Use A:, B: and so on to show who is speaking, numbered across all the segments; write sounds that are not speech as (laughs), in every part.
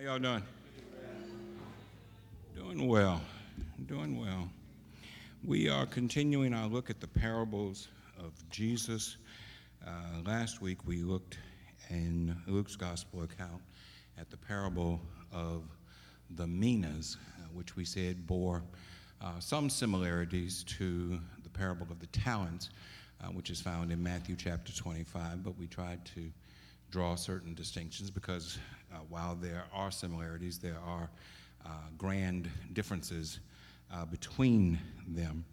A: How y'all doing? Doing well. Doing well. We are continuing our look at the parables of Jesus. Uh, last week we looked in Luke's gospel account at the parable of the minas, uh, which we said bore uh, some similarities to the parable of the talents, uh, which is found in Matthew chapter 25, but we tried to draw certain distinctions because uh, while there are similarities, there are uh, grand differences uh, between them.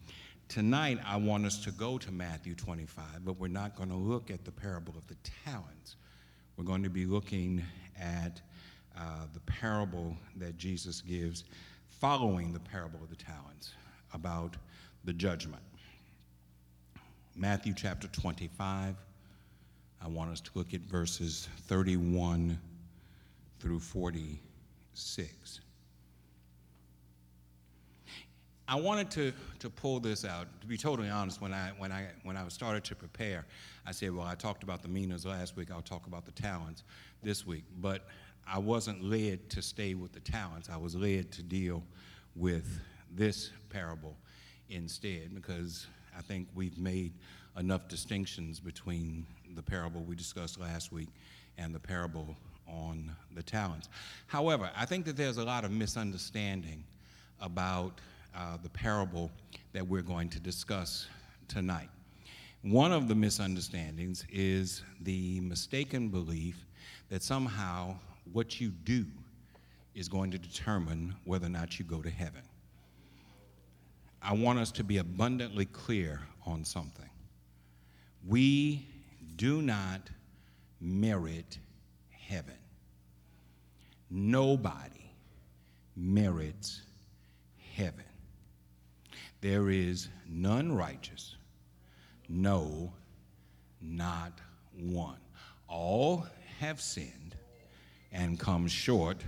A: Tonight, I want us to go to Matthew 25, but we're not going to look at the parable of the talents. We're going to be looking at uh, the parable that Jesus gives following the parable of the talents about the judgment. Matthew chapter 25. I want us to look at verses 31 through 46. I wanted to, to pull this out. To be totally honest, when I, when, I, when I started to prepare, I said, well, I talked about the minas last week, I'll talk about the talents this week. But I wasn't led to stay with the talents. I was led to deal with this parable instead because I think we've made enough distinctions between the parable we discussed last week and the parable on the talents. However, I think that there's a lot of misunderstanding about uh, the parable that we're going to discuss tonight. One of the misunderstandings is the mistaken belief that somehow what you do is going to determine whether or not you go to heaven. I want us to be abundantly clear on something. We do not merit heaven. Nobody merits heaven. There is none righteous, no, not one. All have sinned and come short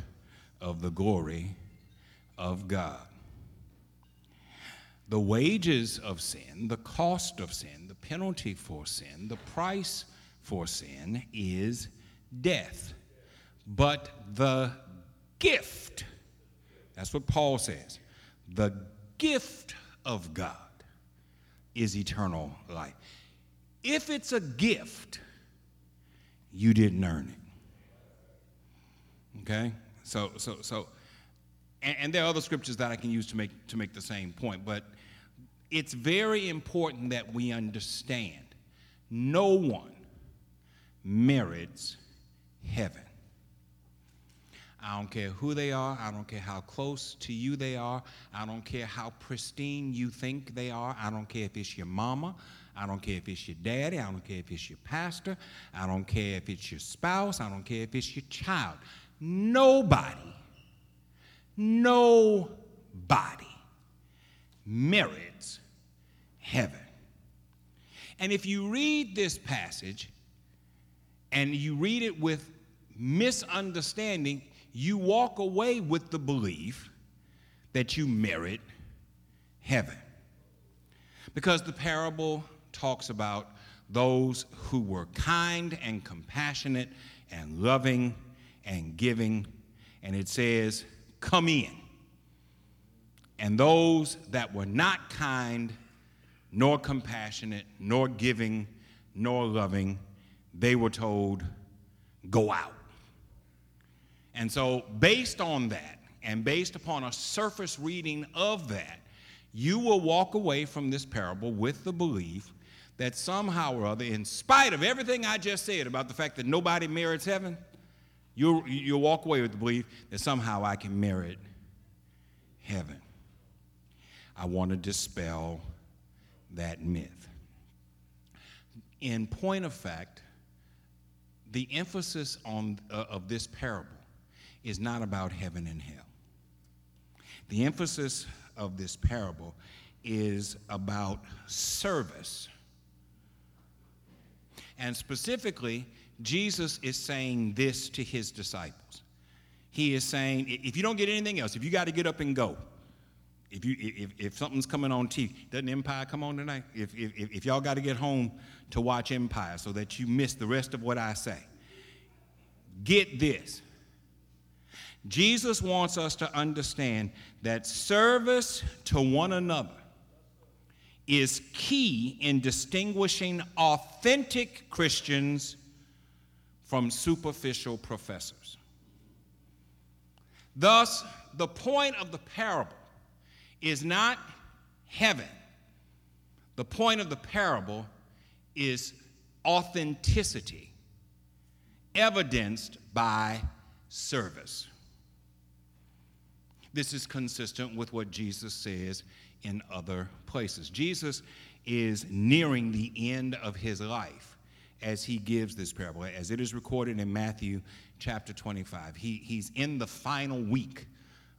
A: of the glory of God. The wages of sin, the cost of sin, penalty for sin, the price for sin is death. But the gift, that's what Paul says, the gift of God is eternal life. If it's a gift, you didn't earn it. Okay? So, so, so, and, and there are other scriptures that I can use to make, to make the same point, but it's very important that we understand no one merits heaven. I don't care who they are. I don't care how close to you they are. I don't care how pristine you think they are. I don't care if it's your mama. I don't care if it's your daddy. I don't care if it's your pastor. I don't care if it's your spouse. I don't care if it's your child. Nobody, nobody merits heaven. And if you read this passage and you read it with misunderstanding, you walk away with the belief that you merit heaven. Because the parable talks about those who were kind and compassionate and loving and giving, and it says, Come in. And those that were not kind, nor compassionate, nor giving, nor loving, they were told, Go out. And so, based on that, and based upon a surface reading of that, you will walk away from this parable with the belief that somehow or other, in spite of everything I just said about the fact that nobody merits heaven, you'll, you'll walk away with the belief that somehow I can merit heaven. I want to dispel that myth. In point of fact, the emphasis on, uh, of this parable is not about heaven and hell. The emphasis of this parable is about service. And specifically, Jesus is saying this to his disciples. He is saying, if you don't get anything else, if you got to get up and go, if, you, if, if something's coming on TV, doesn't Empire come on tonight? If, if, if y'all got to get home to watch Empire so that you miss the rest of what I say, get this Jesus wants us to understand that service to one another is key in distinguishing authentic Christians from superficial professors. Thus, the point of the parable is not heaven. The point of the parable is authenticity, evidenced by service. This is consistent with what Jesus says in other places. Jesus is nearing the end of his life as he gives this parable, as it is recorded in Matthew chapter 25. He, he's in the final week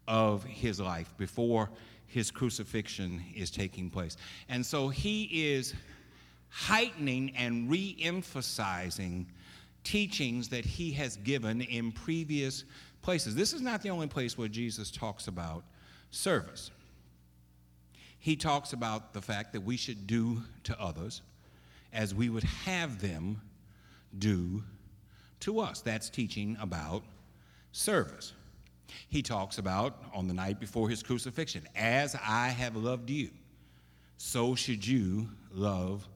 A: of his life before his crucifixion is taking place. And so he is heightening and re emphasizing teachings that he has given in previous places. This is not the only place where Jesus talks about service. He talks about the fact that we should do to others as we would have them do to us. That's teaching about service. He talks about on the night before his crucifixion, as I have loved you, so should you love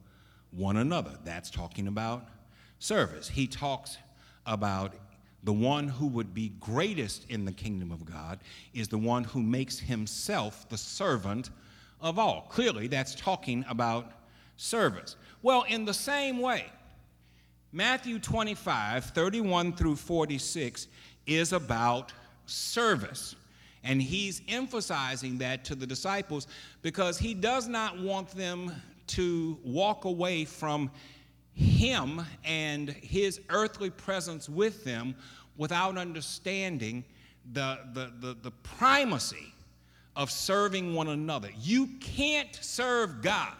A: one another. That's talking about service. He talks about the one who would be greatest in the kingdom of God is the one who makes himself the servant of all. Clearly, that's talking about service. Well, in the same way, Matthew 25, 31 through 46 is about service. And he's emphasizing that to the disciples because he does not want them to walk away from him and his earthly presence with them without understanding the, the, the, the primacy of serving one another. You can't serve God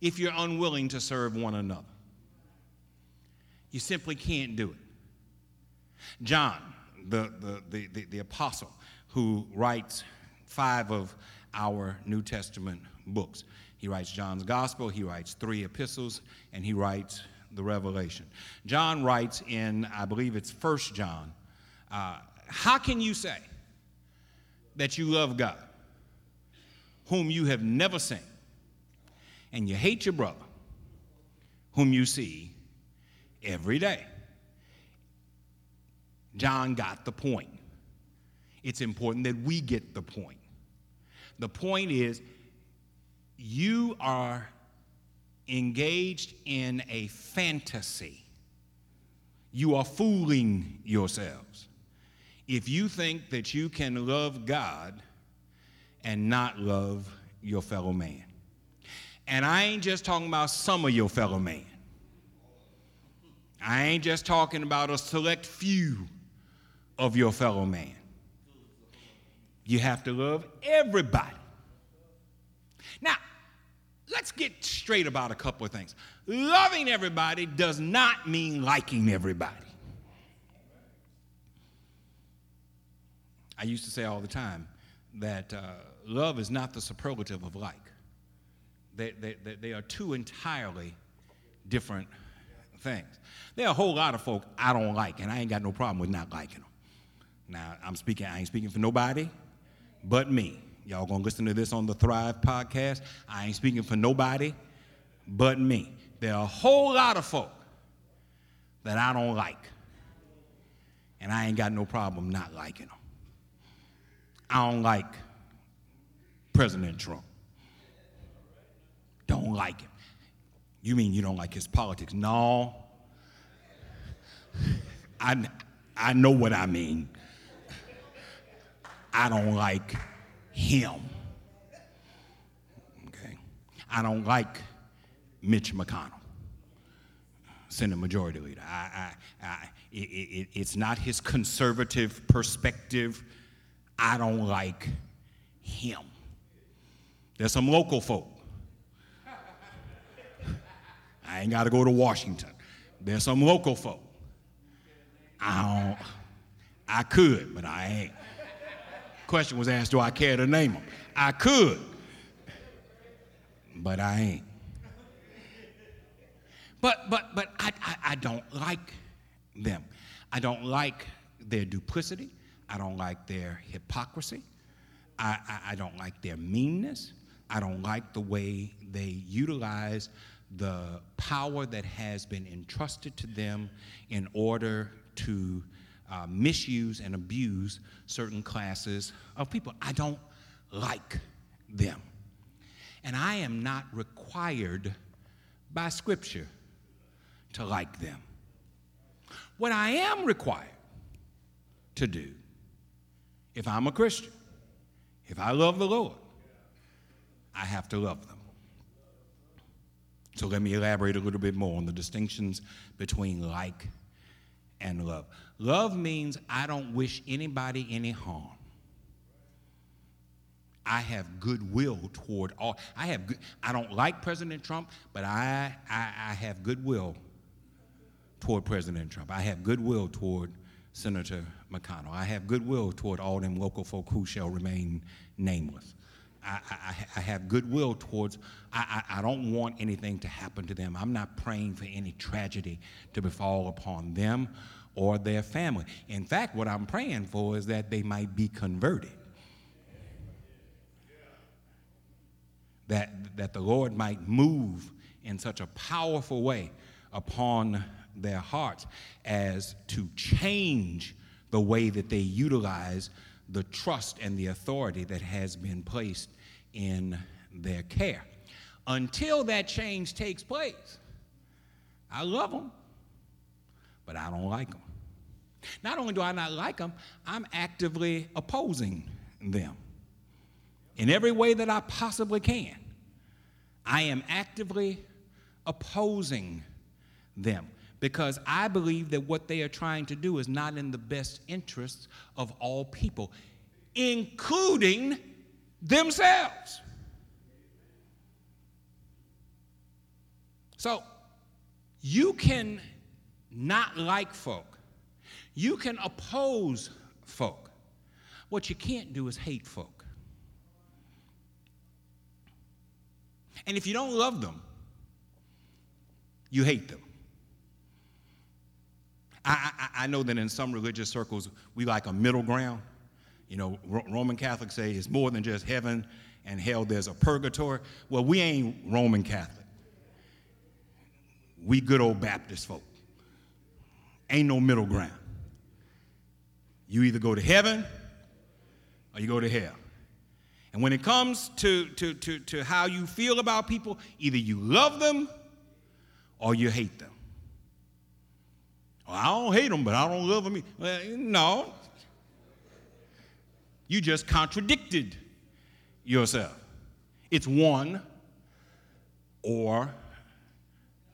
A: if you're unwilling to serve one another. You simply can't do it. John, the, the, the, the, the apostle who writes five of our New Testament books, he writes John's Gospel, he writes three epistles, and he writes the Revelation. John writes in, I believe it's First John, uh, how can you say that you love God, whom you have never seen, and you hate your brother, whom you see every day? John got the point. It's important that we get the point. The point is, you are engaged in a fantasy. You are fooling yourselves. If you think that you can love God and not love your fellow man. And I ain't just talking about some of your fellow man. I ain't just talking about a select few of your fellow man. You have to love everybody. Now, let's get straight about a couple of things. Loving everybody does not mean liking everybody. I used to say all the time that uh, love is not the superlative of like. They, they, they are two entirely different things. There are a whole lot of folk I don't like, and I ain't got no problem with not liking them. Now, I'm speaking, I ain't speaking for nobody but me. Y'all gonna listen to this on the Thrive podcast. I ain't speaking for nobody but me. There are a whole lot of folk that I don't like. And I ain't got no problem not liking them. I don't like President Trump. Don't like him. You mean you don't like his politics? No. I, I know what I mean. I don't like him. Okay? I don't like Mitch McConnell, Senate Majority Leader. I, I, I, it, it, it's not his conservative perspective. I don't like him. There's some local folk. I ain't got to go to Washington. There's some local folk. I don't. I could, but I ain't. Question was asked, do I care to name them? I could, but I ain't. But but but I, I, I don't like them. I don't like their duplicity. I don't like their hypocrisy. I, I, I don't like their meanness. I don't like the way they utilize the power that has been entrusted to them in order to uh, misuse and abuse certain classes of people. I don't like them. And I am not required by Scripture to like them. What I am required to do, if I'm a Christian, if I love the Lord, I have to love them. So let me elaborate a little bit more on the distinctions between like and love. Love means I don't wish anybody any harm. I have goodwill toward all. I have. Good, I don't like President Trump, but I, I I have goodwill toward President Trump. I have goodwill toward Senator McConnell. I have goodwill toward all them local folk who shall remain nameless. I, I, I have goodwill towards, I, I, I don't want anything to happen to them. I'm not praying for any tragedy to befall upon them or their family. In fact, what I'm praying for is that they might be converted. That, that the Lord might move in such a powerful way upon their hearts as to change the way that they utilize the trust and the authority that has been placed in their care. Until that change takes place, I love them, but I don't like them. Not only do I not like them, I'm actively opposing them in every way that I possibly can. I am actively opposing them because I believe that what they are trying to do is not in the best interests of all people, including themselves. So, you can not like folk, you can oppose folk. What you can't do is hate folk. And if you don't love them, you hate them. I, I, I know that in some religious circles, we like a middle ground. You know, Roman Catholics say it's more than just heaven and hell, there's a purgatory. Well, we ain't Roman Catholic. We good old Baptist folk. Ain't no middle ground. You either go to heaven or you go to hell. And when it comes to, to, to, to how you feel about people, either you love them or you hate them. Well, I don't hate them, but I don't love them. Well, no, you just contradicted yourself. It's one or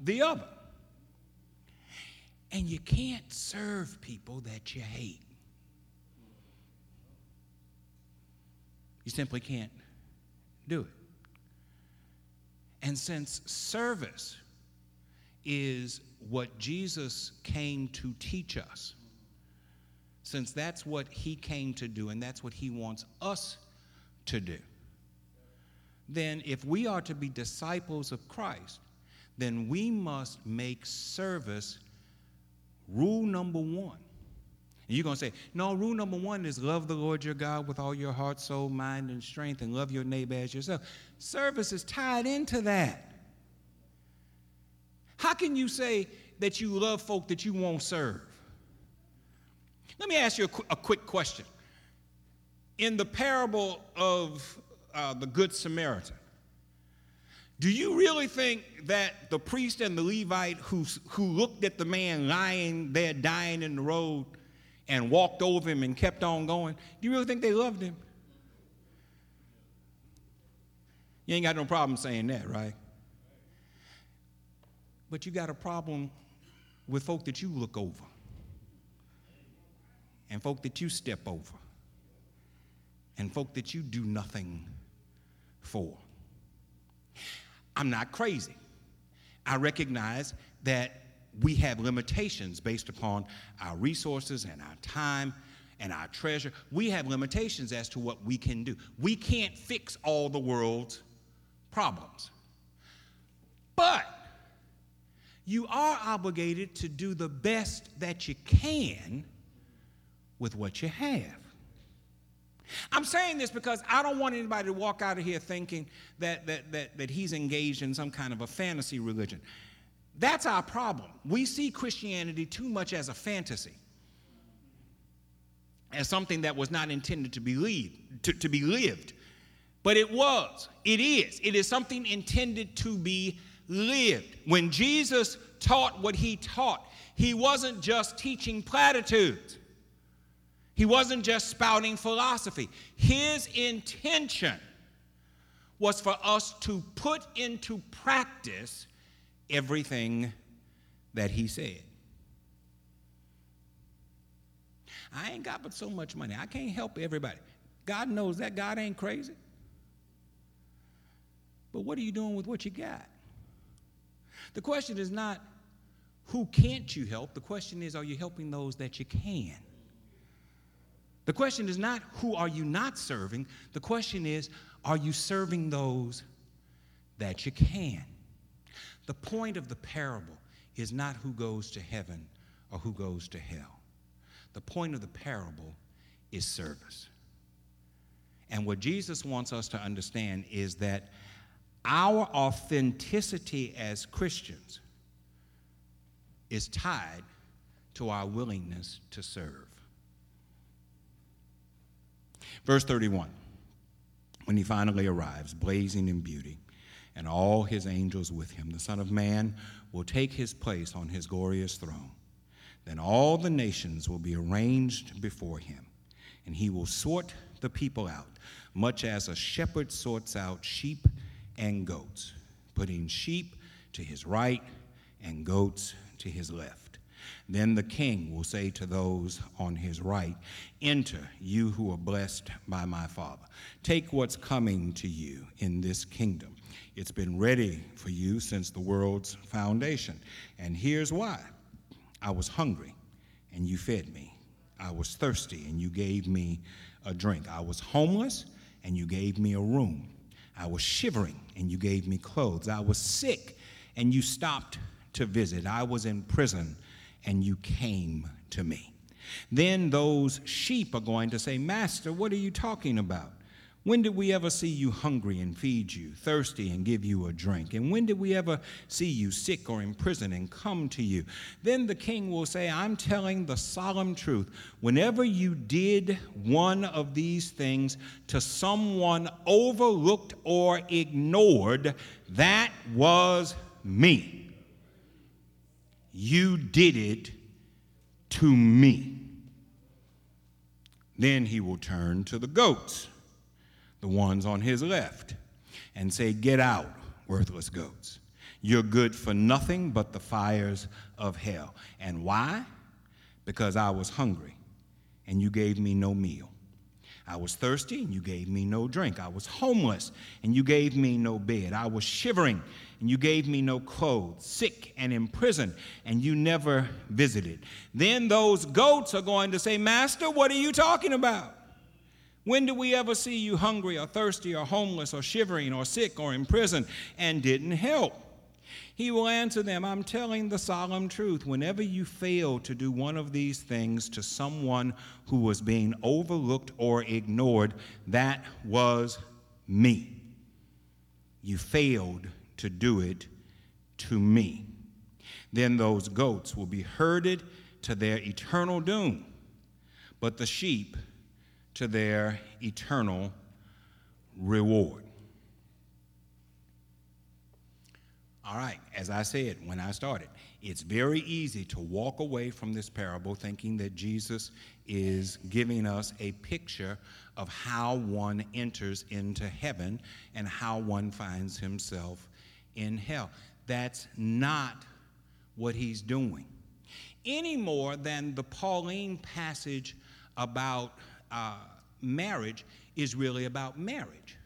A: the other. And you can't serve people that you hate. You simply can't do it. And since service is what Jesus came to teach us, since that's what he came to do and that's what he wants us to do, then if we are to be disciples of Christ, then we must make service rule number one. And you're going to say, no, rule number one is love the Lord your God with all your heart, soul, mind, and strength, and love your neighbor as yourself. Service is tied into that. How can you say that you love folk that you won't serve? Let me ask you a, qu- a quick question. In the parable of uh, the Good Samaritan, do you really think that the priest and the Levite who, who looked at the man lying there dying in the road and walked over him and kept on going, do you really think they loved him? You ain't got no problem saying that, right? But you got a problem with folk that you look over and folk that you step over and folk that you do nothing for. I'm not crazy. I recognize that we have limitations based upon our resources and our time and our treasure. We have limitations as to what we can do. We can't fix all the world's problems. But you are obligated to do the best that you can with what you have. I'm saying this because I don't want anybody to walk out of here thinking that, that, that, that he's engaged in some kind of a fantasy religion. That's our problem. We see Christianity too much as a fantasy, as something that was not intended to be, lead, to, to be lived. But it was, it is. It is something intended to be lived. When Jesus taught what he taught, he wasn't just teaching platitudes. He wasn't just spouting philosophy. His intention was for us to put into practice everything that he said. I ain't got but so much money. I can't help everybody. God knows that. God ain't crazy. But what are you doing with what you got? The question is not who can't you help? The question is are you helping those that you can? The question is not who are you not serving? The question is are you serving those that you can? The point of the parable is not who goes to heaven or who goes to hell. The point of the parable is service. And what Jesus wants us to understand is that our authenticity as Christians is tied to our willingness to serve. Verse 31 When he finally arrives, blazing in beauty, and all his angels with him, the Son of Man will take his place on his glorious throne. Then all the nations will be arranged before him, and he will sort the people out, much as a shepherd sorts out sheep and goats, putting sheep to his right and goats to his left. Then the king will say to those on his right, Enter, you who are blessed by my Father. Take what's coming to you in this kingdom. It's been ready for you since the world's foundation. And here's why I was hungry, and you fed me. I was thirsty, and you gave me a drink. I was homeless, and you gave me a room. I was shivering, and you gave me clothes. I was sick, and you stopped to visit. I was in prison, and you came to me. Then those sheep are going to say, Master, what are you talking about? When did we ever see you hungry and feed you, thirsty and give you a drink? And when did we ever see you sick or in prison and come to you? Then the king will say, I'm telling the solemn truth. Whenever you did one of these things to someone overlooked or ignored, that was me. You did it to me. Then he will turn to the goats the ones on his left, and say, Get out, worthless goats. You're good for nothing but the fires of hell. And why? Because I was hungry, and you gave me no meal. I was thirsty, and you gave me no drink. I was homeless, and you gave me no bed. I was shivering, and you gave me no clothes, sick and in prison, and you never visited. Then those goats are going to say, Master, what are you talking about? When do we ever see you hungry or thirsty or homeless or shivering or sick or in prison and didn't help? He will answer them, I'm telling the solemn truth. Whenever you fail to do one of these things to someone who was being overlooked or ignored, that was me. You failed to do it to me. Then those goats will be herded to their eternal doom, but the sheep to their eternal reward. All right, as I said when I started, it's very easy to walk away from this parable thinking that Jesus is giving us a picture of how one enters into heaven and how one finds himself in hell. That's not what he's doing. Any more than the Pauline passage about uh, marriage is really about marriage.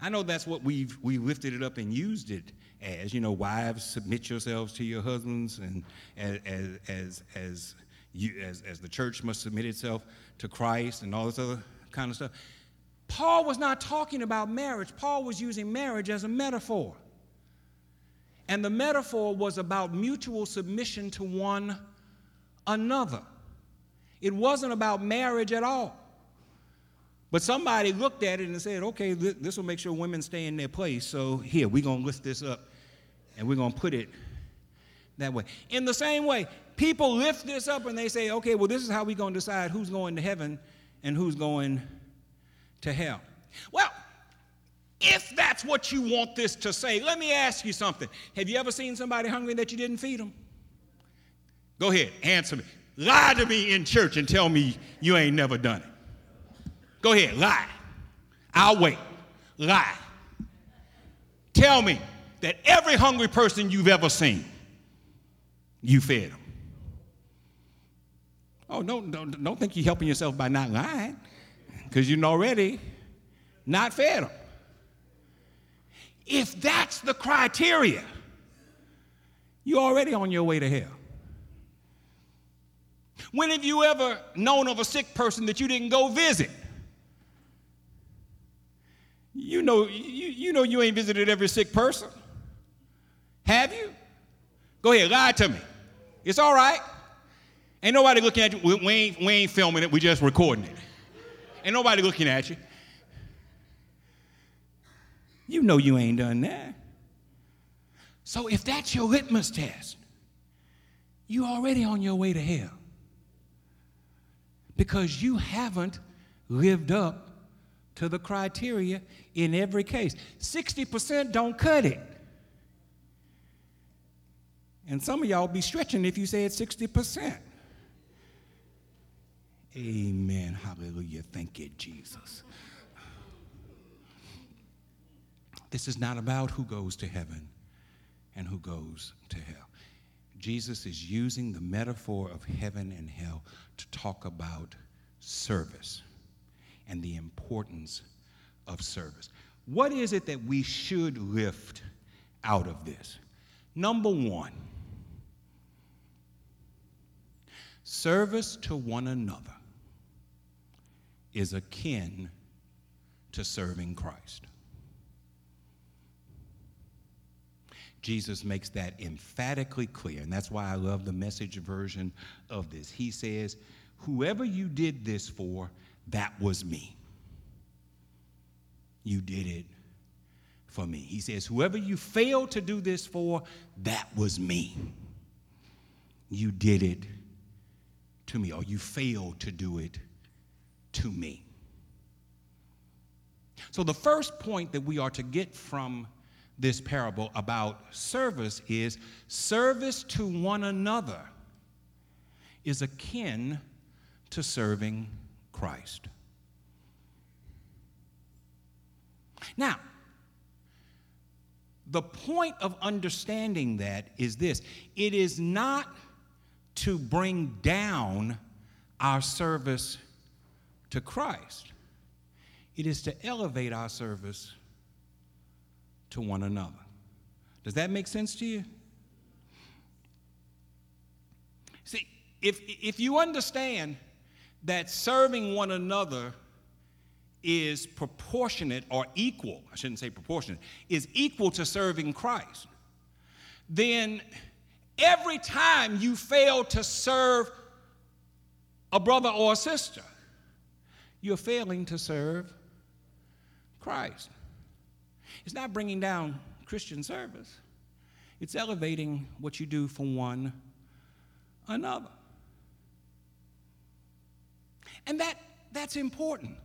A: I know that's what we've we lifted it up and used it as. You know, wives submit yourselves to your husbands, and as as as you as as the church must submit itself to Christ, and all this other kind of stuff. Paul was not talking about marriage. Paul was using marriage as a metaphor. And the metaphor was about mutual submission to one another. It wasn't about marriage at all. But somebody looked at it and said, okay, this will make sure women stay in their place. So here, we're going to lift this up and we're going to put it that way. In the same way, people lift this up and they say, okay, well, this is how we're going to decide who's going to heaven and who's going to hell. Well, if that's what you want this to say, let me ask you something. Have you ever seen somebody hungry that you didn't feed them? Go ahead, answer me. Lie to me in church and tell me you ain't never done it. Go ahead, lie. I'll wait. Lie. Tell me that every hungry person you've ever seen, you fed them. Oh, don't, don't, don't think you're helping yourself by not lying, because you're already not fed them. If that's the criteria, you're already on your way to hell. When have you ever known of a sick person that you didn't go visit? You know, you, you know you ain't visited every sick person. Have you? Go ahead, lie to me. It's all right. Ain't nobody looking at you. We, we, ain't, we ain't filming it, we just recording it. Ain't nobody looking at you. You know you ain't done that. So if that's your litmus test, you're already on your way to hell. Because you haven't lived up to the criteria in every case. 60% don't cut it. And some of y'all be stretching if you say it's 60%. Amen. Hallelujah. Thank you, Jesus. This is not about who goes to heaven and who goes to hell. Jesus is using the metaphor of heaven and hell to talk about service and the importance of service. What is it that we should lift out of this? Number one, service to one another is akin to serving Christ. Jesus makes that emphatically clear, and that's why I love the message version of this. He says, Whoever you did this for, that was me. You did it for me. He says, Whoever you failed to do this for, that was me. You did it to me, or you failed to do it to me. So, the first point that we are to get from this parable about service is service to one another is akin to serving Christ. Now, the point of understanding that is this it is not to bring down our service to Christ, it is to elevate our service to one another. Does that make sense to you? See, if, if you understand that serving one another is proportionate or equal, I shouldn't say proportionate, is equal to serving Christ, then every time you fail to serve a brother or a sister, you're failing to serve Christ. It's not bringing down Christian service, it's elevating what you do for one another. And that, that's important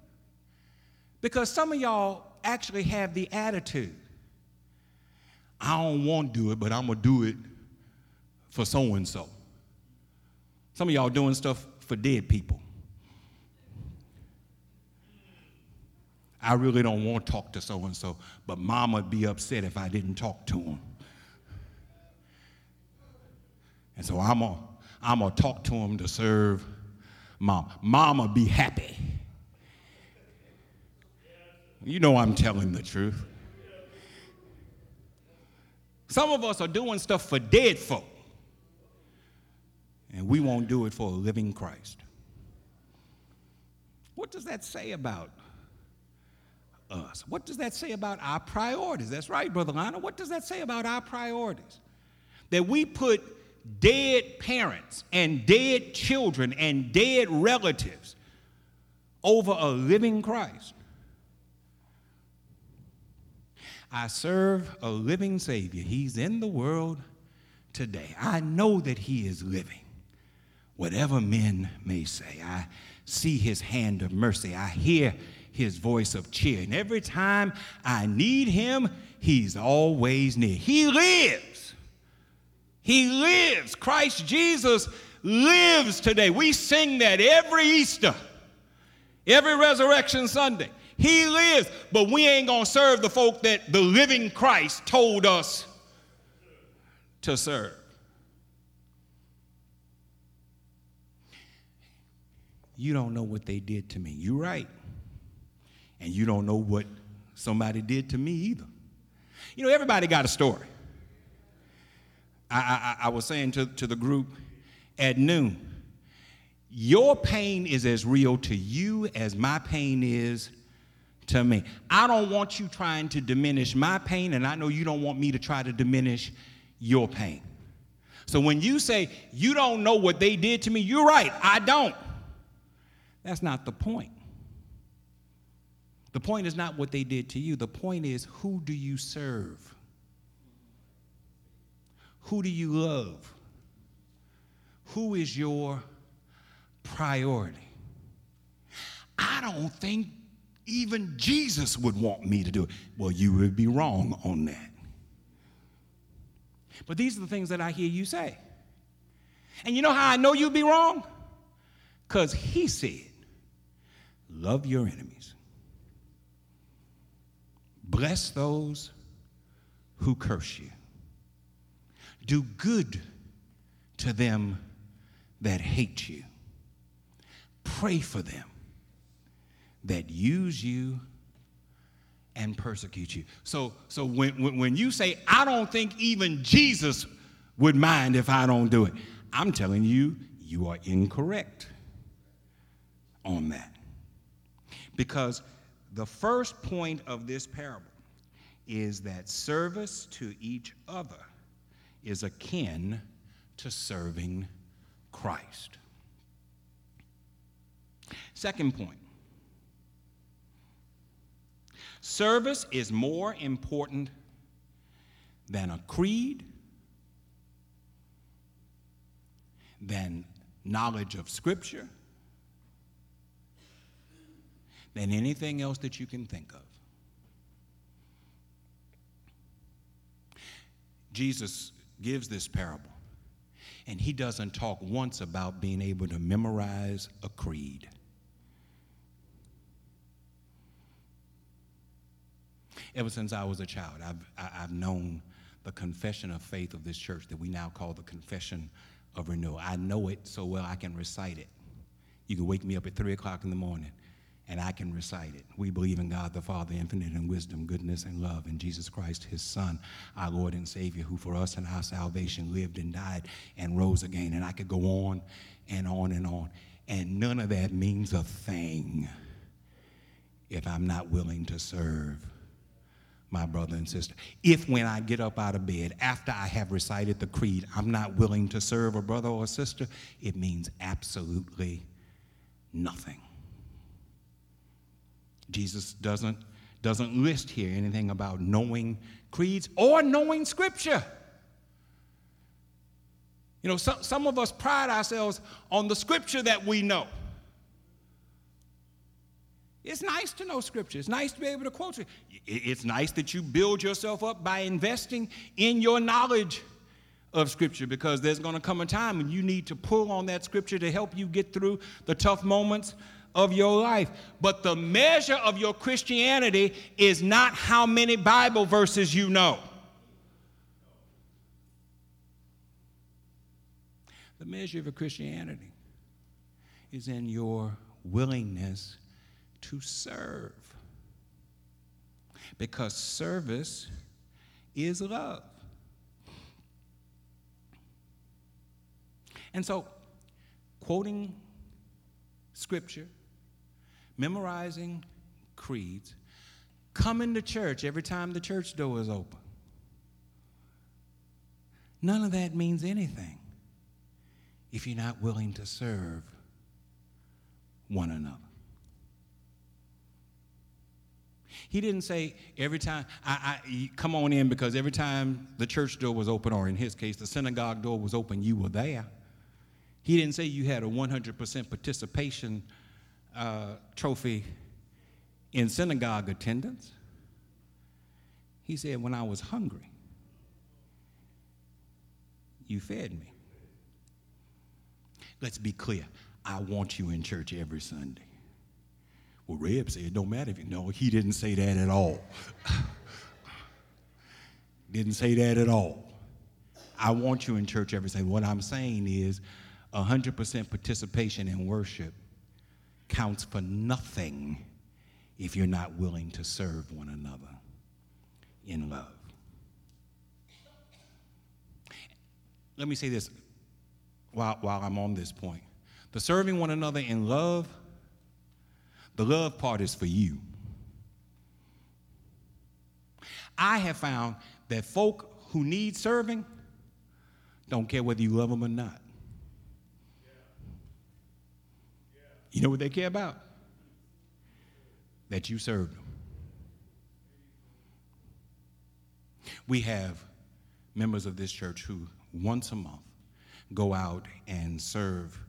A: because some of y'all actually have the attitude I don't want to do it, but I'm going to do it for so and so. Some of y'all doing stuff for dead people. I really don't want to talk to so and so, but mom would be upset if I didn't talk to him. And so I'm going I'm to talk to him to serve mom. Mama be happy. You know I'm telling the truth. Some of us are doing stuff for dead folk, and we won't do it for a living Christ. What does that say about us. What does that say about our priorities? That's right, Brother Lionel. What does that say about our priorities? That we put dead parents and dead children and dead relatives over a living Christ. I serve a living Savior. He's in the world today. I know that He is living. Whatever men may say, I see His hand of mercy. I hear His voice of cheer. And every time I need Him, He's always near. He lives. He lives. Christ Jesus lives today. We sing that every Easter, every Resurrection Sunday. He lives, but we ain't going to serve the folk that the living Christ told us to serve. You don't know what they did to me. You're right. And you don't know what somebody did to me either. You know, everybody got a story. I, I, I was saying to, to the group at noon, your pain is as real to you as my pain is to me. I don't want you trying to diminish my pain, and I know you don't want me to try to diminish your pain. So when you say you don't know what they did to me, you're right, I don't. That's not the point. The point is not what they did to you, the point is who do you serve? Who do you love? Who is your priority? I don't think even Jesus would want me to do it. Well, you would be wrong on that. But these are the things that I hear you say. And you know how I know you'd be wrong? Because he said, Love your enemies, bless those who curse you, do good to them that hate you, pray for them that use you and persecute you. So, so when, when, when you say, I don't think even Jesus would mind if I don't do it, I'm telling you, you are incorrect on that. Because the first point of this parable is that service to each other is akin to serving Christ. Second point Service is more important than a creed, than knowledge of Scripture, than anything else that you can think of. Jesus gives this parable, and he doesn't talk once about being able to memorize a creed. Ever since I was a child, I've, I've known the confession of faith of this church that we now call the confession of renewal. I know it so well I can recite it. You can wake me up at 3 o'clock in the morning and I can recite it. We believe in God the Father, infinite in wisdom, goodness, and love, and Jesus Christ, his Son, our Lord and Savior, who for us and our salvation lived and died and rose again. And I could go on and on and on. And none of that means a thing if I'm not willing to serve my brother and sister. If when I get up out of bed, after I have recited the creed, I'm not willing to serve a brother or a sister, it means absolutely nothing. Jesus doesn't, doesn't list here anything about knowing creeds or knowing scripture. You know, some, some of us pride ourselves on the scripture that we know. It's nice to know scripture. It's nice to be able to quote it. It's nice that you build yourself up by investing in your knowledge of scripture because there's going to come a time when you need to pull on that scripture to help you get through the tough moments of your life. But the measure of your Christianity is not how many Bible verses you know. The measure of a Christianity is in your willingness to serve. Because service is love. And so, quoting scripture, memorizing creeds, coming to church every time the church door is open. None of that means anything if you're not willing to serve one another. He didn't say every time, I, I, come on in because every time the church door was open, or in his case, the synagogue door was open, you were there. He didn't say you had a 100% participation uh, trophy in synagogue attendance. He said, when I was hungry, you fed me. Let's be clear. I want you in church every Sunday. Well, Reb said, don't matter if you know. He didn't say that at all. (laughs) didn't say that at all. I want you in church every Sunday. What I'm saying is 100% participation in worship counts for nothing if you're not willing to serve one another in love. Let me say this while, while I'm on this point. The serving one another in love, the love part is for you. I have found that folk who need serving don't care whether you love them or not. You know what they care about? That you serve them. We have members of this church who once a month go out and serve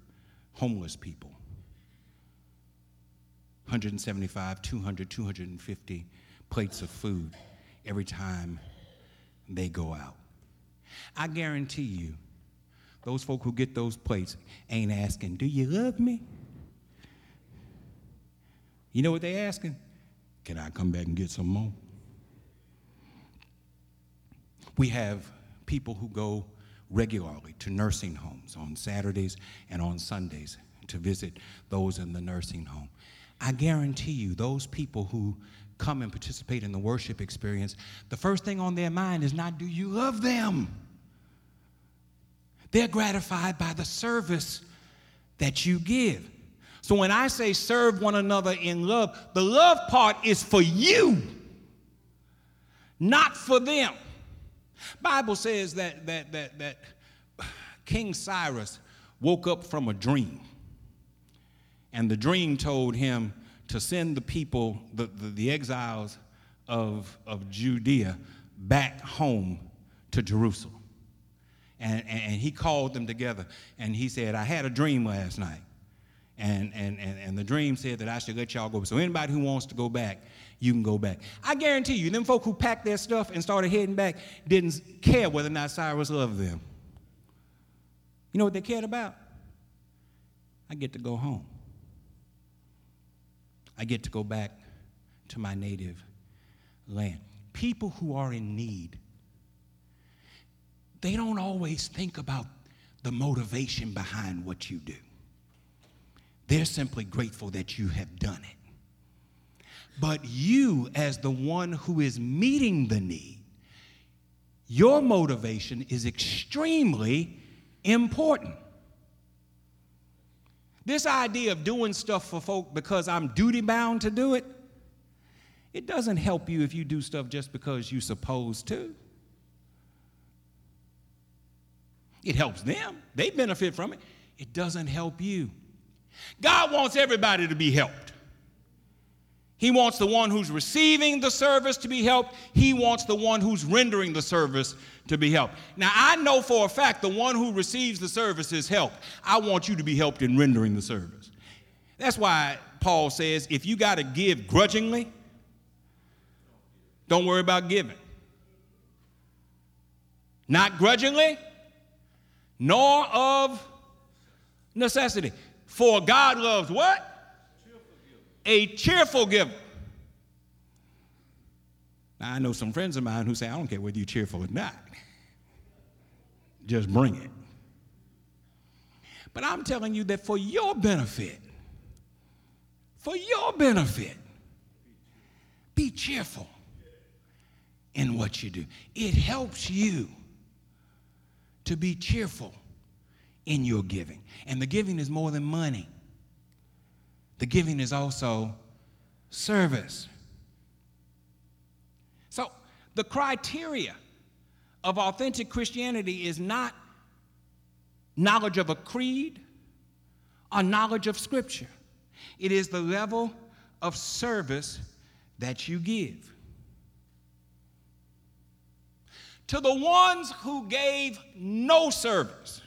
A: homeless people 175, 200, 250 plates of food every time they go out. I guarantee you, those folk who get those plates ain't asking, Do you love me? You know what they're asking? Can I come back and get some more? We have people who go regularly to nursing homes on Saturdays and on Sundays to visit those in the nursing home. I guarantee you, those people who come and participate in the worship experience, the first thing on their mind is not, do you love them? They're gratified by the service that you give. So when I say serve one another in love, the love part is for you, not for them. Bible says that, that, that, that King Cyrus woke up from a dream. And the dream told him to send the people, the, the, the exiles of, of Judea, back home to Jerusalem. And, and, he called them together and he said, I had a dream last night. And, and, and, and the dream said that I should let y'all go. So anybody who wants to go back, you can go back. I guarantee you, them folk who packed their stuff and started heading back didn't care whether or not Cyrus loved them. You know what they cared about? I get to go home. I get to go back to my native land. People who are in need, they don't always think about the motivation behind what you do. They're simply grateful that you have done it. But you, as the one who is meeting the need, your motivation is extremely important. This idea of doing stuff for folk because I'm duty bound to do it, it doesn't help you if you do stuff just because you're supposed to. It helps them, they benefit from it. It doesn't help you. God wants everybody to be helped. He wants the one who's receiving the service to be helped. He wants the one who's rendering the service to be helped. Now, I know for a fact the one who receives the service is helped. I want you to be helped in rendering the service. That's why Paul says if you got to give grudgingly, don't worry about giving. Not grudgingly, nor of necessity. For God loves what? a cheerful giver. Now, I know some friends of mine who say, I don't care whether you're cheerful or not, just bring it. But I'm telling you that for your benefit, for your benefit, be cheerful in what you do. It helps you to be cheerful in your giving. And the giving is more than money the giving is also service. So, the criteria of authentic Christianity is not knowledge of a creed or knowledge of Scripture. It is the level of service that you give. To the ones who gave no service,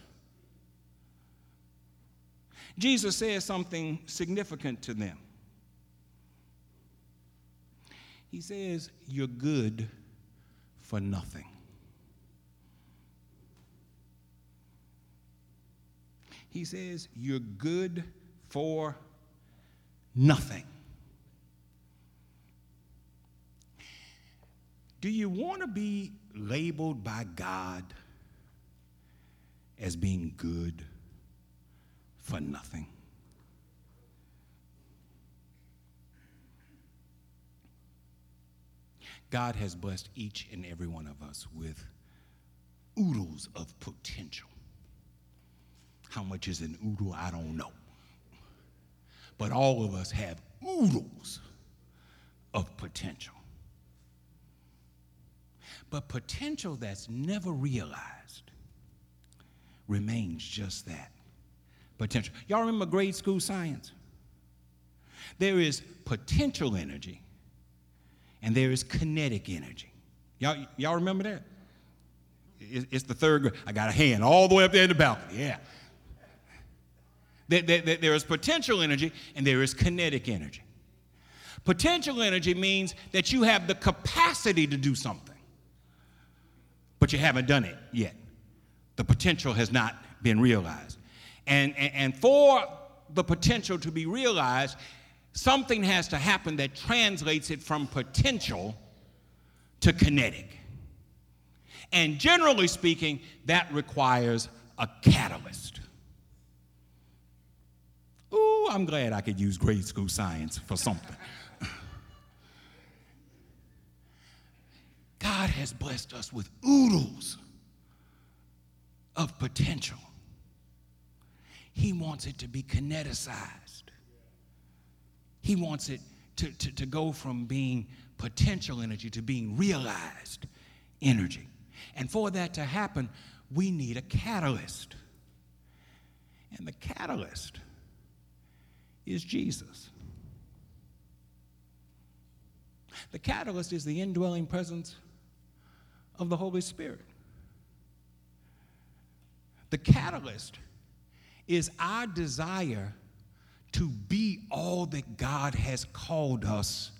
A: Jesus says something significant to them. He says, You're good for nothing. He says, You're good for nothing. Do you want to be labeled by God as being good for nothing? God has blessed each and every one of us with oodles of potential. How much is an oodle? I don't know. But all of us have oodles of potential. But potential that's never realized remains just that potential. Y'all remember grade school science? There is potential energy and there is kinetic energy. Y'all, y'all remember that? It's the third grade. I got a hand all the way up there in the balcony. Yeah. There, is potential energy and there is kinetic energy. Potential energy means that you have the capacity to do something, but you haven't done it yet. The potential has not been realized. And, and, and for the potential to be realized, something has to happen that translates it from potential to kinetic. And generally speaking, that requires a catalyst. Ooh, I'm glad I could use grade school science for something. God has blessed us with oodles of potential. He wants it to be kineticized. He wants it to, to, to go from being potential energy to being realized energy. And for that to happen, we need a catalyst. And the catalyst is Jesus. The catalyst is the indwelling presence of the Holy Spirit. The catalyst is our desire to be all that God has called us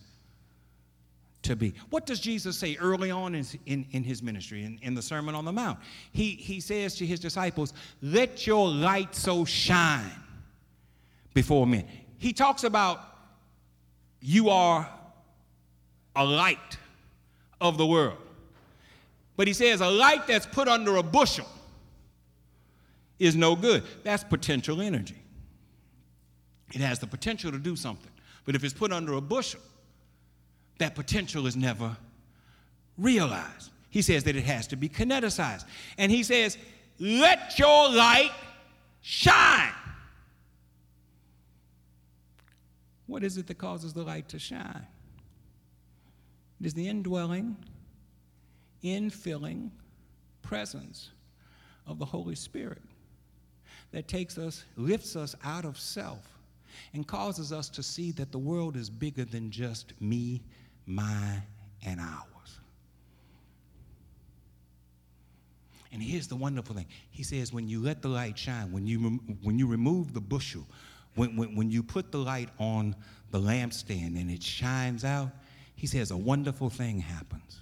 A: to be. What does Jesus say early on in, in, in his ministry, in, in the Sermon on the Mount? He, he says to his disciples, Let your light so shine before men. He talks about you are a light of the world. But he says a light that's put under a bushel is no good. That's potential energy. It has the potential to do something. But if it's put under a bushel, that potential is never realized. He says that it has to be kineticized. And he says, let your light shine. What is it that causes the light to shine? It is the indwelling, infilling presence of the Holy Spirit that takes us, lifts us out of self, and causes us to see that the world is bigger than just me, my, and ours. And here's the wonderful thing. He says, when you let the light shine, when you, when you remove the bushel, when, when, when you put the light on the lampstand and it shines out, he says a wonderful thing happens.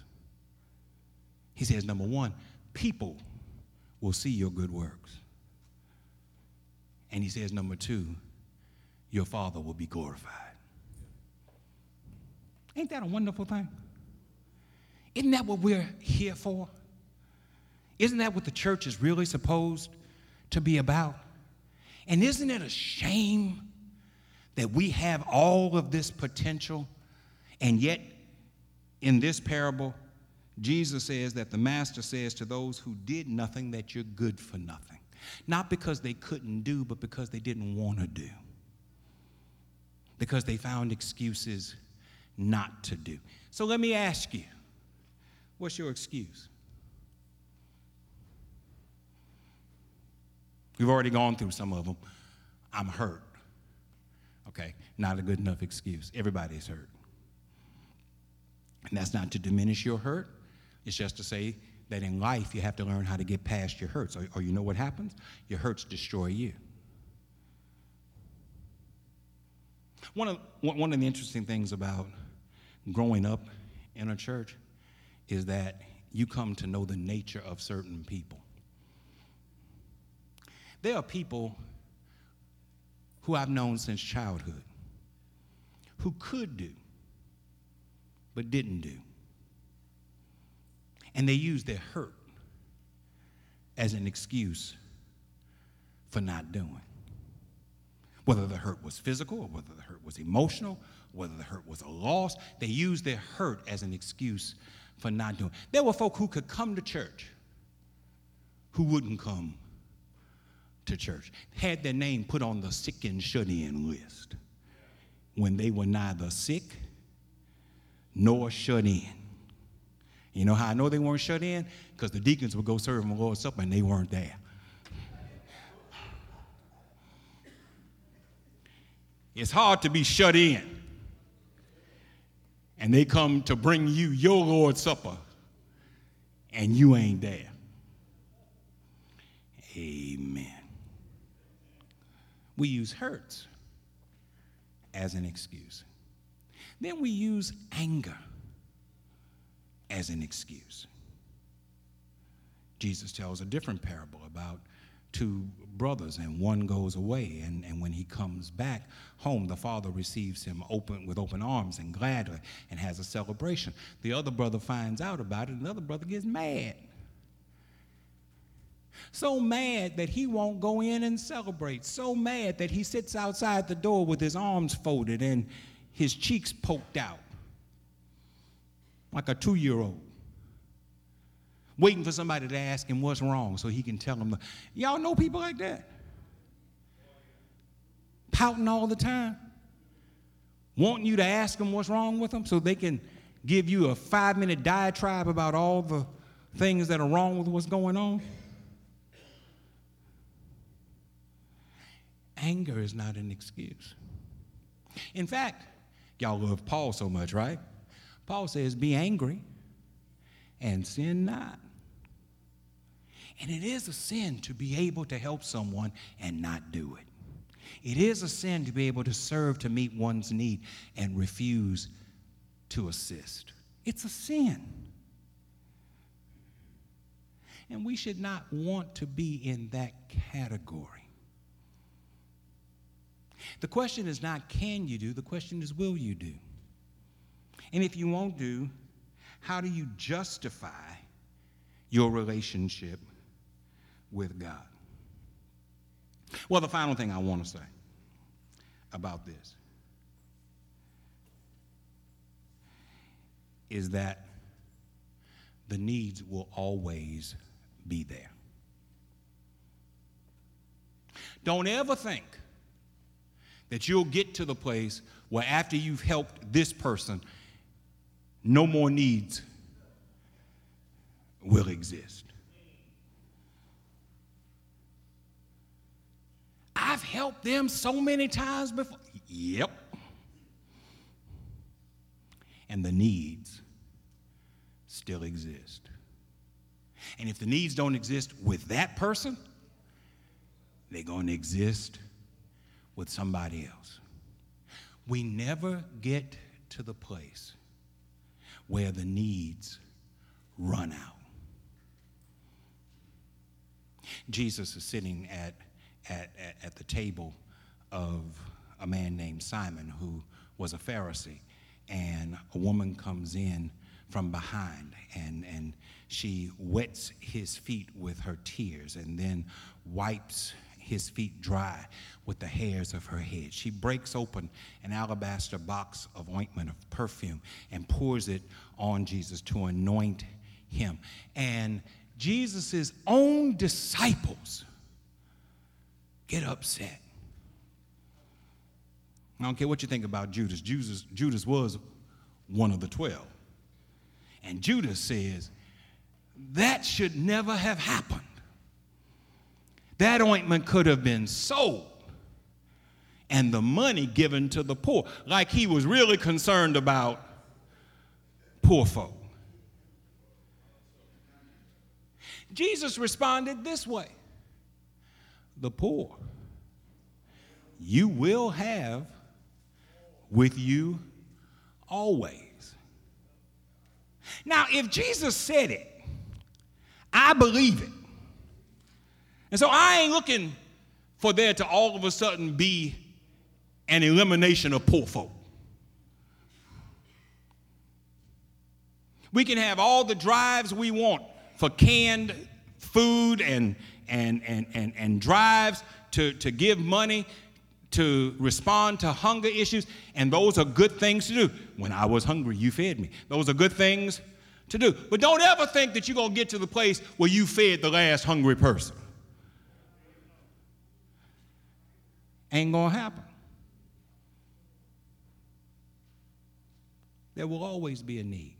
A: He says, number one, people will see your good works. And he says, number two, your Father will be glorified. Ain't that a wonderful thing? Isn't that what we're here for? Isn't that what the church is really supposed to be about? And isn't it a shame that we have all of this potential and yet in this parable, Jesus says that the master says to those who did nothing that you're good for nothing. Not because they couldn't do, but because they didn't want to do. Because they found excuses not to do. So let me ask you what's your excuse? We've already gone through some of them. I'm hurt. Okay, not a good enough excuse. Everybody's hurt. And that's not to diminish your hurt, it's just to say that in life you have to learn how to get past your hurts. Or, or you know what happens? Your hurts destroy you. One of, one of the interesting things about growing up in a church is that you come to know the nature of certain people. There are people who I've known since childhood who could do, but didn't do. And they use their hurt as an excuse for not doing. Whether the hurt was physical or whether the hurt was emotional, whether the hurt was a loss, they used their hurt as an excuse for not doing. There were folk who could come to church who wouldn't come to church, had their name put on the sick and shut in list when they were neither sick nor shut in. You know how I know they weren't shut in? Because the deacons would go serve them the Lord's Supper and they weren't there. It's hard to be shut in. And they come to bring you your Lord's Supper and you ain't there. Amen. We use hurts as an excuse. Then we use anger as an excuse. Jesus tells a different parable about two brothers, and one goes away. And, and when he comes back home, the father receives him open with open arms and gladly and has a celebration. The other brother finds out about it, and the other brother gets mad. So mad that he won't go in and celebrate. So mad that he sits outside the door with his arms folded and his cheeks poked out like a two year old waiting for somebody to ask him what's wrong so he can tell them. Y'all know people like that? Pouting all the time, wanting you to ask them what's wrong with them so they can give you a five minute diatribe about all the things that are wrong with what's going on. Anger is not an excuse. In fact, y'all love Paul so much, right? Paul says, Be angry and sin not. And it is a sin to be able to help someone and not do it. It is a sin to be able to serve to meet one's need and refuse to assist. It's a sin. And we should not want to be in that category. The question is not can you do, the question is will you do? And if you won't do, how do you justify your relationship with God? Well, the final thing I want to say about this is that the needs will always be there. Don't ever think that you'll get to the place where after you've helped this person, no more needs will exist. I've helped them so many times before. Yep. And the needs still exist. And if the needs don't exist with that person, they're going to exist with somebody else. We never get to the place where the needs run out. Jesus is sitting at, at, at, the table of a man named Simon who was a Pharisee, and a woman comes in from behind and, and she wets his feet with her tears and then wipes his feet dry with the hairs of her head. She breaks open an alabaster box of ointment of perfume and pours it on Jesus to anoint him. And Jesus' own disciples get upset. I don't care what you think about Judas. Judas, Judas was one of the 12. And Judas says, that should never have happened. That ointment could have been sold and the money given to the poor, like he was really concerned about poor folk. Jesus responded this way The poor you will have with you always. Now, if Jesus said it, I believe it. And so I ain't looking for there to all of a sudden be an elimination of poor folk. We can have all the drives we want for canned food and, and, and, and, and drives to, to give money to respond to hunger issues, and those are good things to do. When I was hungry, you fed me. Those are good things to do. But don't ever think that you're going to get to the place where you fed the last hungry person. Ain't going to happen. There will always be a need.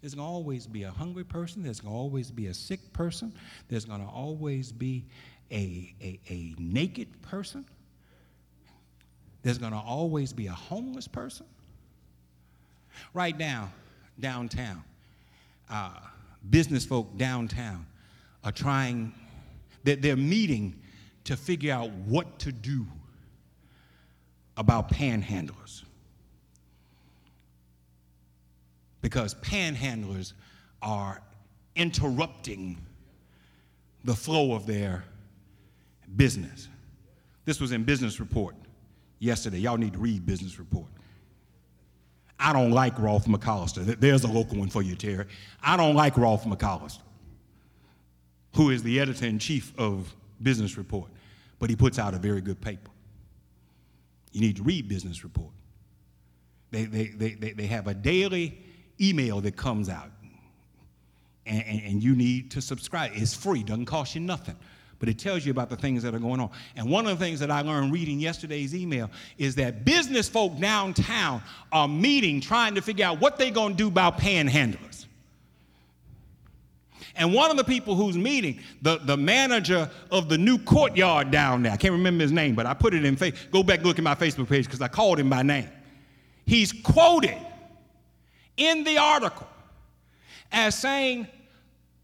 A: There's going to always be a hungry person. There's going to always be a sick person. There's going to always be a, a, a naked person. There's going to always be a homeless person. Right now, downtown, uh, business folk downtown are trying, they're, they're meeting to figure out what to do about panhandlers. Because panhandlers are interrupting the flow of their business. This was in Business Report yesterday. Y'all need to read Business Report. I don't like Rolfe McCollister. There's a local one for you, Terry. I don't like Rolfe McCollister, who is the editor in chief of Business Report, but he puts out a very good paper. You need to read Business Report. They, they, they, they, they have a daily email that comes out, and, and, and you need to subscribe. It's free, doesn't cost you nothing but it tells you about the things that are going on. And one of the things that I learned reading yesterday's email is that business folk downtown are meeting trying to figure out what they're going to do about panhandlers. And one of the people who's meeting, the, the manager of the new courtyard down there, I can't remember his name, but I put it in face. Go back look at my Facebook page because I called him by name. He's quoted in the article as saying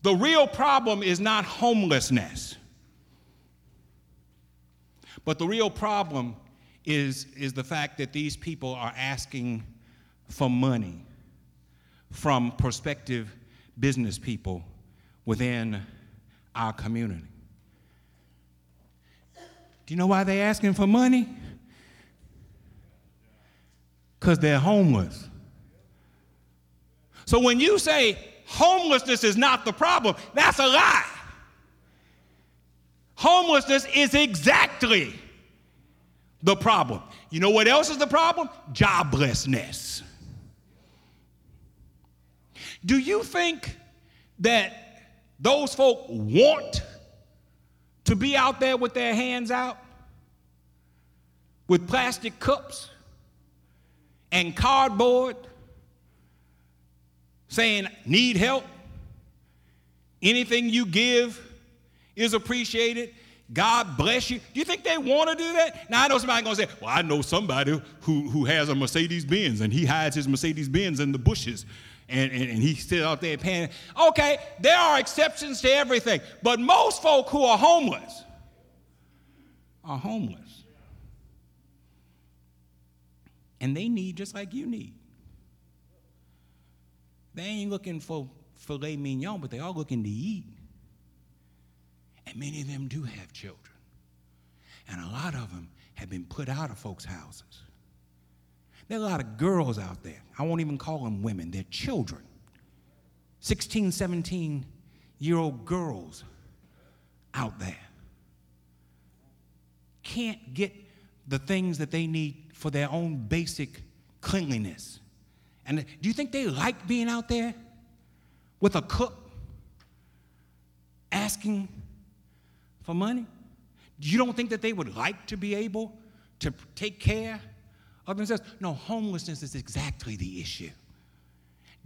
A: the real problem is not homelessness. But the real problem is, is the fact that these people are asking for money from prospective business people within our community. Do you know why they're asking for money? Because they're homeless. So when you say homelessness is not the problem, that's a lie. Homelessness is exactly the problem. You know what else is the problem? Joblessness. Do you think that those folk want to be out there with their hands out with plastic cups and cardboard saying, Need help? Anything you give is appreciated. God bless you. Do you think they want to do that? Now I know somebody gonna say, "Well, I know somebody who, who has a Mercedes Benz and he hides his Mercedes Benz in the bushes." And, and, and he sits out there paying. Okay, there are exceptions to everything, but most folk who are homeless are homeless. And they need just like you need. They ain't looking for filet mignon, but they are looking to eat. And many of them do have children. And a lot of them have been put out of folks' houses. There are a lot of girls out there. I won't even call them women, they're children. 16, 17 year old girls out there can't get the things that they need for their own basic cleanliness. And do you think they like being out there with a cook asking for money? You don't think that they would like to be able to take care of themselves? No, homelessness is exactly the issue.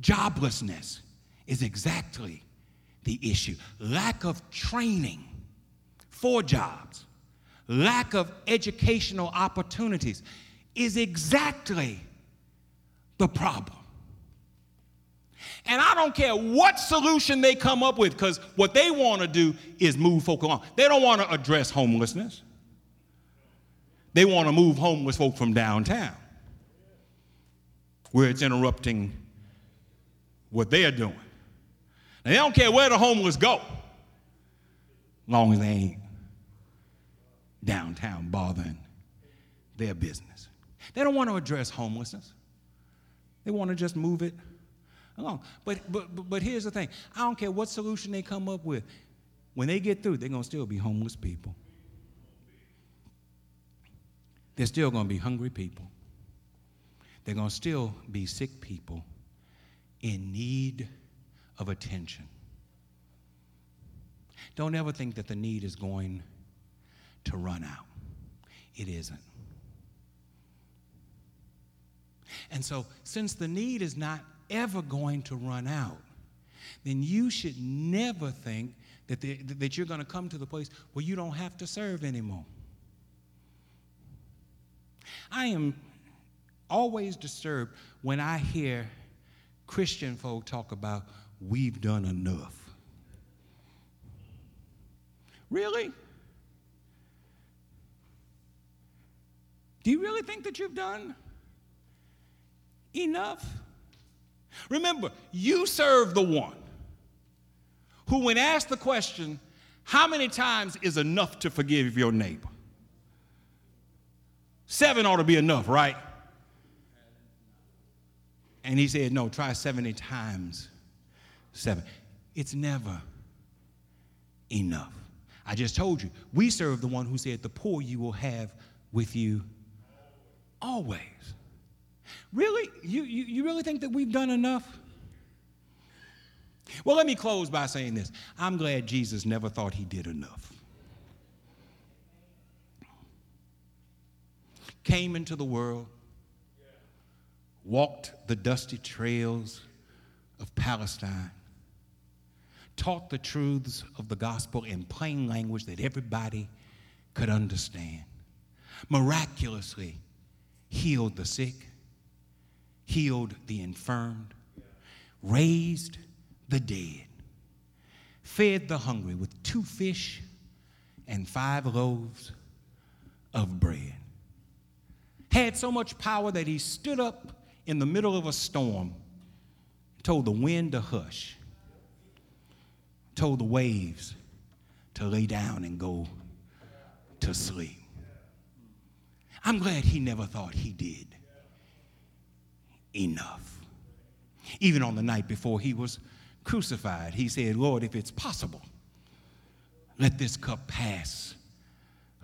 A: Joblessness is exactly the issue. Lack of training for jobs, lack of educational opportunities is exactly the problem. And I don't care what solution they come up with, because what they want to do is move folk along. They don't want to address homelessness. They want to move homeless folk from downtown, where it's interrupting what they are doing. And they don't care where the homeless go, long as they ain't downtown bothering their business. They don't want to address homelessness. They want to just move it along. But, but, but here's the thing I don't care what solution they come up with. When they get through, they're going to still be homeless people. They're still going to be hungry people. They're going to still be sick people in need of attention. Don't ever think that the need is going to run out. It isn't. And so, since the need is not ever going to run out, then you should never think that, the, that you're going to come to the place where you don't have to serve anymore. I am always disturbed when I hear Christian folk talk about we've done enough. Really? Do you really think that you've done enough? Remember, you serve the one who, when asked the question, how many times is enough to forgive your neighbor? Seven ought to be enough, right? And he said, No, try 70 times seven. It's never enough. I just told you, we serve the one who said, The poor you will have with you always. Really? You, you, you really think that we've done enough? Well, let me close by saying this. I'm glad Jesus never thought he did enough. Came into the world, walked the dusty trails of Palestine, taught the truths of the gospel in plain language that everybody could understand, miraculously healed the sick, healed the infirmed, raised the dead, fed the hungry with two fish and five loaves of bread. Had so much power that he stood up in the middle of a storm, told the wind to hush, told the waves to lay down and go to sleep. I'm glad he never thought he did enough. Even on the night before he was crucified, he said, Lord, if it's possible, let this cup pass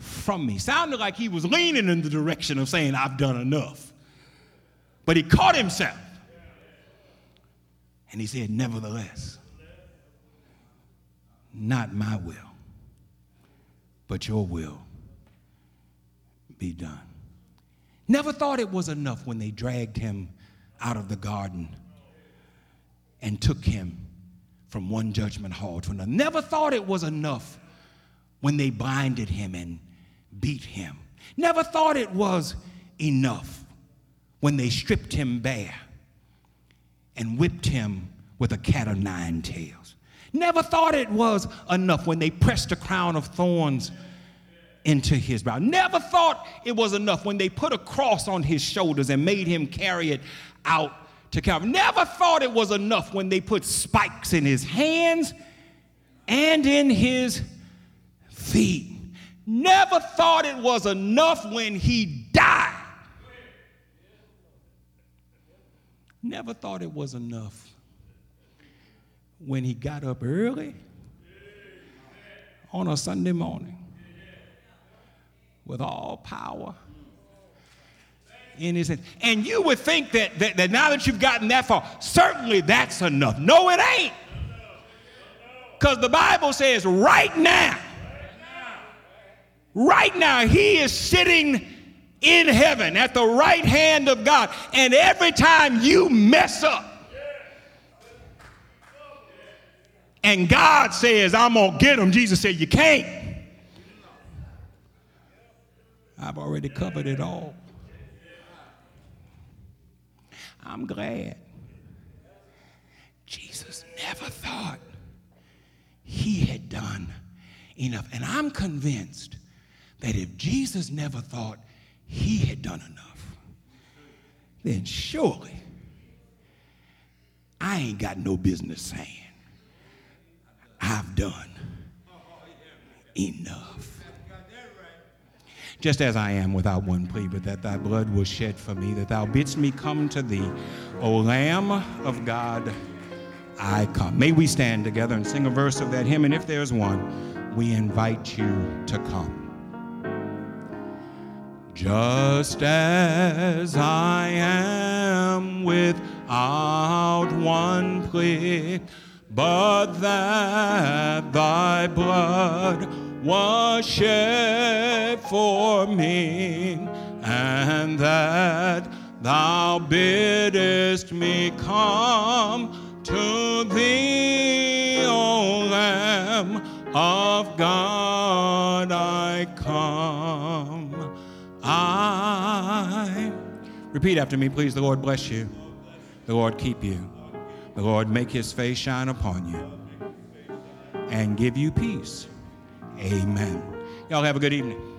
A: from me. Sounded like he was leaning in the direction of saying, I've done enough. But he caught himself. And he said, Nevertheless, not my will, but your will be done. Never thought it was enough when they dragged him out of the garden and took him from one judgment hall to another. Never thought it was enough when they blinded him and beat him. Never thought it was enough when they stripped him bare and whipped him with a cat o' nine tails. Never thought it was enough when they pressed a crown of thorns into his brow. Never thought it was enough when they put a cross on his shoulders and made him carry it out to Calvary. Never thought it was enough when they put spikes in his hands and in his feet. Never thought it was enough when he died. Never thought it was enough when he got up early on a Sunday morning with all power in his hand. And you would think that, that, that now that you've gotten that far, certainly that's enough. No, it ain't. Because the Bible says right now, right now, he is sitting in heaven at the right hand of God. And every time you mess up, and God says, I'm going to get him, Jesus said, You can't. I've already covered it all. I'm glad. Jesus never thought he had done enough. And I'm convinced that if Jesus never thought he had done enough, then surely I ain't got no business saying I've done enough. Just as I am without one plea, but that thy blood was shed for me, that thou bidst me come to thee, O Lamb of God, I come. May we stand together and sing a verse of that hymn, and if there's one, we invite you to come. Just as I am without one plea, but that thy blood was shed for me, and that thou biddest me come to thee, O Lamb of God, Repeat after me, please. The Lord bless you. The Lord keep you. The Lord make his face shine upon you and give you peace. Amen. Y'all have a good evening.